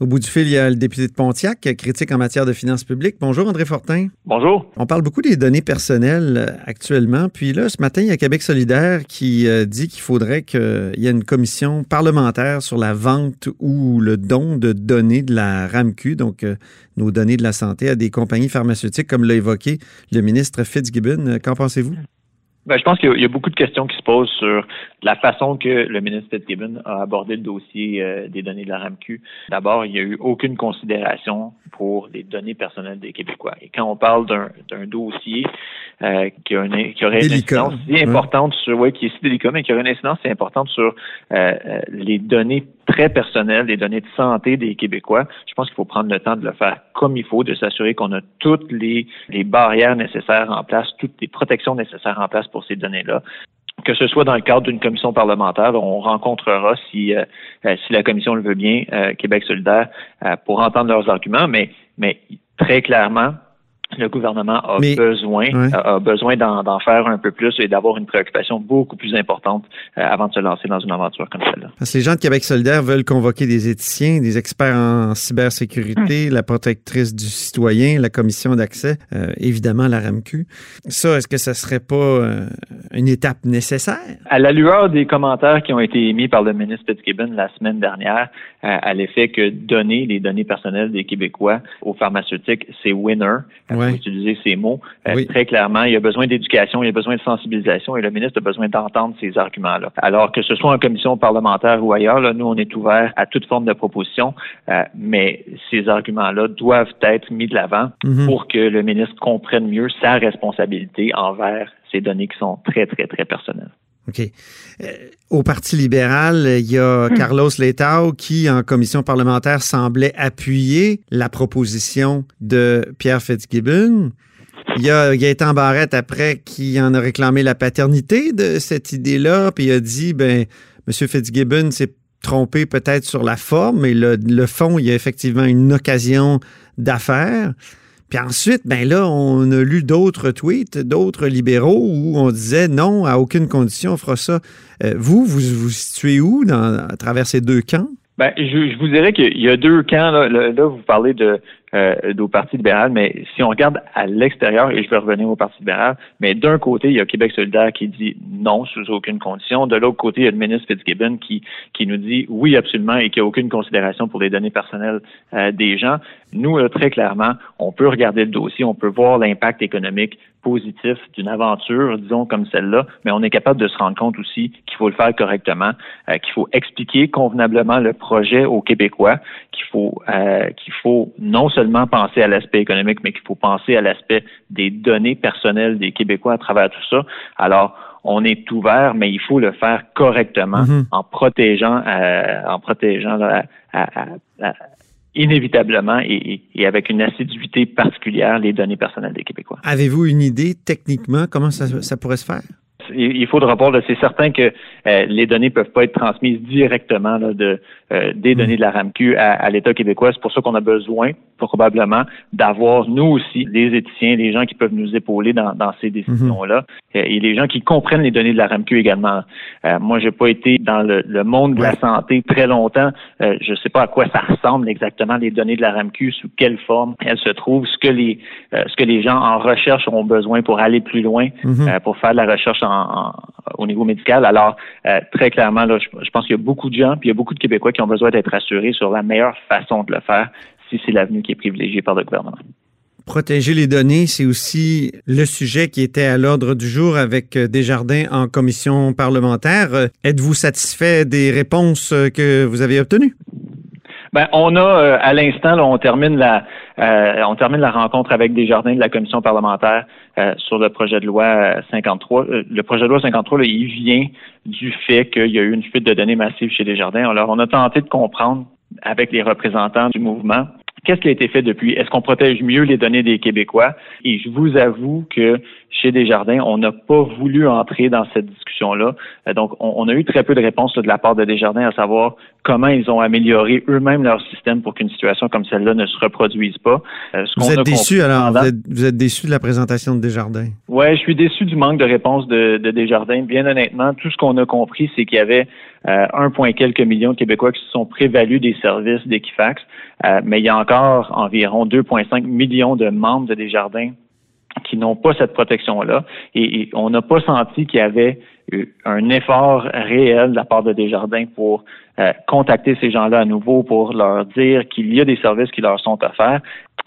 Au bout du fil, il y a le député de Pontiac, critique en matière de finances publiques. Bonjour, André Fortin. Bonjour. On parle beaucoup des données personnelles euh, actuellement. Puis là, ce matin, il y a Québec solidaire qui euh, dit qu'il faudrait qu'il y ait une commission parlementaire sur la vente ou le don de données de la RAMQ, donc euh, nos données de la santé, à des compagnies pharmaceutiques, comme l'a évoqué le ministre Fitzgibbon. Qu'en pensez-vous? Ben, je pense qu'il y, a beaucoup de questions qui se posent sur la façon que le ministre Fitzgibbon a abordé le dossier euh, des données de la RAMQ. D'abord, il n'y a eu aucune considération pour les données personnelles des Québécois. Et quand on parle d'un dossier euh, qui, a une, qui, aurait une incidence si importante sur, ouais, qui est si délicat, mais qui aurait une incidence si importante sur euh, les données très personnelles, les données de santé des Québécois, je pense qu'il faut prendre le temps de le faire comme il faut, de s'assurer qu'on a toutes les, les barrières nécessaires en place, toutes les protections nécessaires en place pour ces données-là. Que ce soit dans le cadre d'une commission parlementaire, on rencontrera si, euh, euh, si la commission le veut bien, euh, Québec solidaire, pour entendre leurs arguments, mais, mais très clairement, le gouvernement a besoin a besoin d'en faire un peu plus et d'avoir une préoccupation beaucoup plus importante euh, avant de se lancer dans une aventure comme celle-là. Parce que les gens de Québec solidaire veulent convoquer des éthiciens, des experts en cybersécurité, hum. la protectrice du citoyen, la commission d'accès, euh, évidemment la RAMQ. Ça, est-ce que ça serait pas euh, une étape nécessaire? À la lueur des commentaires qui ont été émis par le ministre Fitzgibbon la semaine dernière, à l'effet que donner les données personnelles des Québécois aux pharmaceutiques, c'est winner utiliser ces mots. Euh, très clairement, il y a besoin d'éducation, il y a besoin de sensibilisation et le ministre a besoin d'entendre ces arguments-là. Alors que ce soit en commission parlementaire ou ailleurs, là, nous, on est ouvert à toute forme de proposition, euh, mais ces arguments-là doivent être mis de l'avant mhm. pour que le ministre comprenne mieux sa responsabilité envers ces données qui sont très, très, très personnelles. OK. Euh, au Parti libéral, il y a hmm. Carlos Letao qui, en commission parlementaire, semblait appuyer la proposition de Pierre Fitzgibbon. Il y a Gaëtan Barrette après qui en a réclamé la paternité de cette idée-là, puis il a dit, ben, M. Fitzgibbon s'est trompé peut-être sur la forme, mais le, le fond, il y a effectivement une occasion d'affaires. Puis ensuite, ben là, on a lu d'autres tweets, d'autres libéraux où on disait non, à aucune condition on fera ça. Euh, vous, vous vous situez où dans, à travers ces deux camps? Ben, je, vous dirais qu'il y a deux camps. Là, là vous parlez de euh, au Parti libéral, mais si on regarde à l'extérieur, et je vais revenir au Parti libéral, mais d'un côté, il y a Québec solidaire qui dit non sous aucune condition. De l'autre côté, il y a le ministre Fitzgibbon qui, qui nous dit oui absolument et qui a aucune considération pour les données personnelles euh, des gens. Nous, très clairement, on peut regarder le dossier, on peut voir l'impact économique positif d'une aventure, disons comme celle-là, mais on est capable de se rendre compte aussi qu'il faut le faire correctement, euh, qu'il faut expliquer convenablement le projet aux Québécois, qu'il faut euh, qu'il faut non seulement penser à l'aspect économique, mais qu'il faut penser à l'aspect des données personnelles des Québécois à travers tout ça. Alors on est ouvert, mais il faut le faire correctement mm-hmm. en protégeant, euh, en protégeant inévitablement et, avec une assiduité particulière les données personnelles des Québécois. Avez-vous une idée techniquement comment ça pourrait se faire? il faut de rapport. C'est certain que euh, les données peuvent pas être transmises directement de, euh, des données de la RAMQ à, l'État québécois. C'est pour ça qu'on a besoin, probablement, d'avoir, nous aussi, les éthiciens, les gens qui peuvent nous épauler dans, ces décisions-là, mhm. euh, et les gens qui comprennent les données de la RAMQ également. moi, j'ai pas été dans le, monde de la santé très longtemps. je sais pas à quoi ça ressemble exactement, les données de la RAMQ, sous quelle forme elles se trouvent, ce que les, ce que les gens en recherche ont besoin pour aller plus loin, mhm. pour faire de la recherche en au niveau médical. Alors, euh, très clairement, là, je, pense qu'il y a beaucoup de gens, puis il y a beaucoup de Québécois qui ont besoin d'être rassurés sur la meilleure façon de le faire si c'est l'avenue qui est privilégiée par le gouvernement. Protéger les données, c'est aussi le sujet qui était à l'ordre du jour avec euh, Desjardins en commission parlementaire. Euh, êtes-vous satisfait des réponses que vous avez obtenues? Ben, on a euh, à l'instant, on termine la euh, on termine la rencontre avec des jardins de la commission parlementaire euh, sur le projet de loi 53. le projet de loi 53, il vient du fait qu'il y a eu une fuite de données massive chez Desjardins. Alors, on a tenté de comprendre avec les représentants du mouvement Qu'est-ce qui a été fait depuis? Est-ce qu'on protège mieux les données des Québécois? Et je vous avoue que chez Desjardins, on n'a pas voulu entrer dans cette discussion-là. Euh, donc, on, a eu très peu de réponses de la part de Desjardins à savoir comment ils ont amélioré eux-mêmes leur système pour qu'une situation comme celle-là ne se reproduise pas. Euh, vous êtes déçu alors? Vous êtes, déçu de la présentation de Desjardins? Oui, je suis déçu du manque de réponse de, de Desjardins. Bien honnêtement, tout ce qu'on a compris, c'est qu'il y avait euh, 1, quelques millions de Québécois qui se sont prévalus des services d'Equifax, euh, mais il y a encore environ 2,5 millions de membres de Desjardins qui n'ont pas cette protection-là. Et, on n'a pas senti qu'il y avait un effort réel de la part de Desjardins pour euh, contacter ces gens-là à nouveau, pour leur dire qu'il y a des services qui leur sont offerts.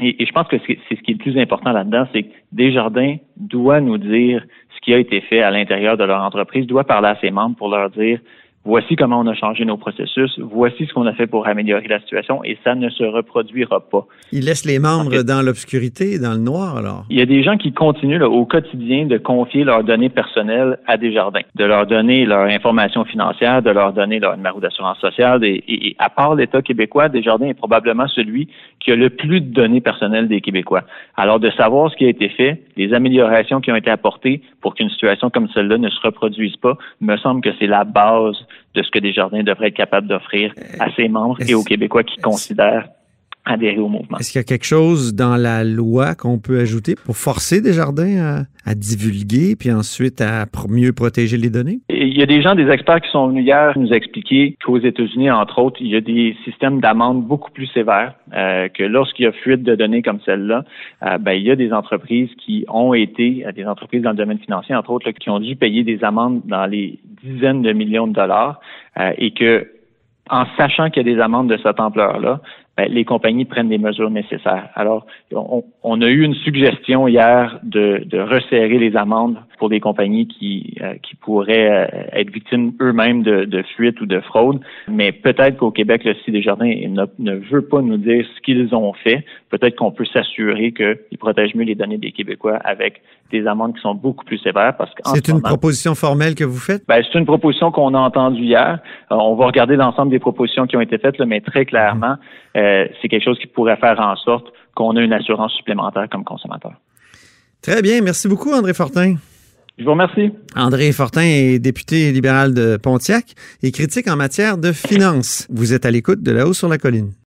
Et, et je pense que c'est ce qui est le plus important là-dedans, c'est que Desjardins doit nous dire ce qui a été fait à l'intérieur de leur entreprise, doit parler à ses membres pour leur dire voici comment on a changé nos processus, voici ce qu'on a fait pour améliorer la situation et ça ne se reproduira pas. Il laisse les membres dans l'obscurité, dans le noir alors? Il y a des gens qui continuent au quotidien de confier leurs données personnelles à des jardins, de leur donner leur information financière, de leur donner leur numéro d'assurance sociale et, à part l'État québécois, Desjardins est probablement celui qui a le plus de données personnelles des Québécois. Alors de savoir ce qui a été fait, les améliorations qui ont été apportées pour qu'une situation comme celle-là ne se reproduise pas, me semble que c'est la base de ce que Desjardins devrait être capable d'offrir à ses membres et aux Québécois qui considèrent adhérer au mouvement. Est-ce qu'il y a quelque chose dans la loi qu'on peut ajouter pour forcer Desjardins à, à divulguer puis ensuite à mieux protéger les données? Il y a des gens, des experts qui sont venus hier nous expliquer qu'aux États-Unis, entre autres, il y a des systèmes d'amende beaucoup plus sévères, euh, que lorsqu'il y a fuite de données comme celle-là, euh, ben, il y a des entreprises qui ont été, euh, des entreprises dans le domaine financier, entre autres, qui ont dû payer des amendes dans les dizaines de millions de dollars et que en sachant qu'il y a des amendes de cette ampleur-là, ben, les compagnies prennent des mesures nécessaires. Alors, on, a eu une suggestion hier de, resserrer les amendes pour des compagnies qui, euh, qui pourraient euh, être victimes eux-mêmes de, de, fuite ou de fraude. Mais peut-être qu'au Québec, le des Desjardins ne, ne veut pas nous dire ce qu'ils ont fait. Peut-être qu'on peut, s'assurer qu'ils protègent mieux les données des Québécois avec des amendes qui sont beaucoup plus sévères. parce que C'est une proposition formelle que vous faites? Ben, c'est une proposition qu'on a entendue hier. Euh, on va regarder l'ensemble des propositions qui ont été faites, là, mais très clairement, euh, c'est quelque chose qui pourrait faire en sorte qu'on ait une assurance supplémentaire comme consommateur. Très bien. Merci beaucoup, André Fortin. Je vous remercie. André Fortin est député libéral de Pontiac et critique en matière de finances. Vous êtes à l'écoute de La Haut sur la Colline.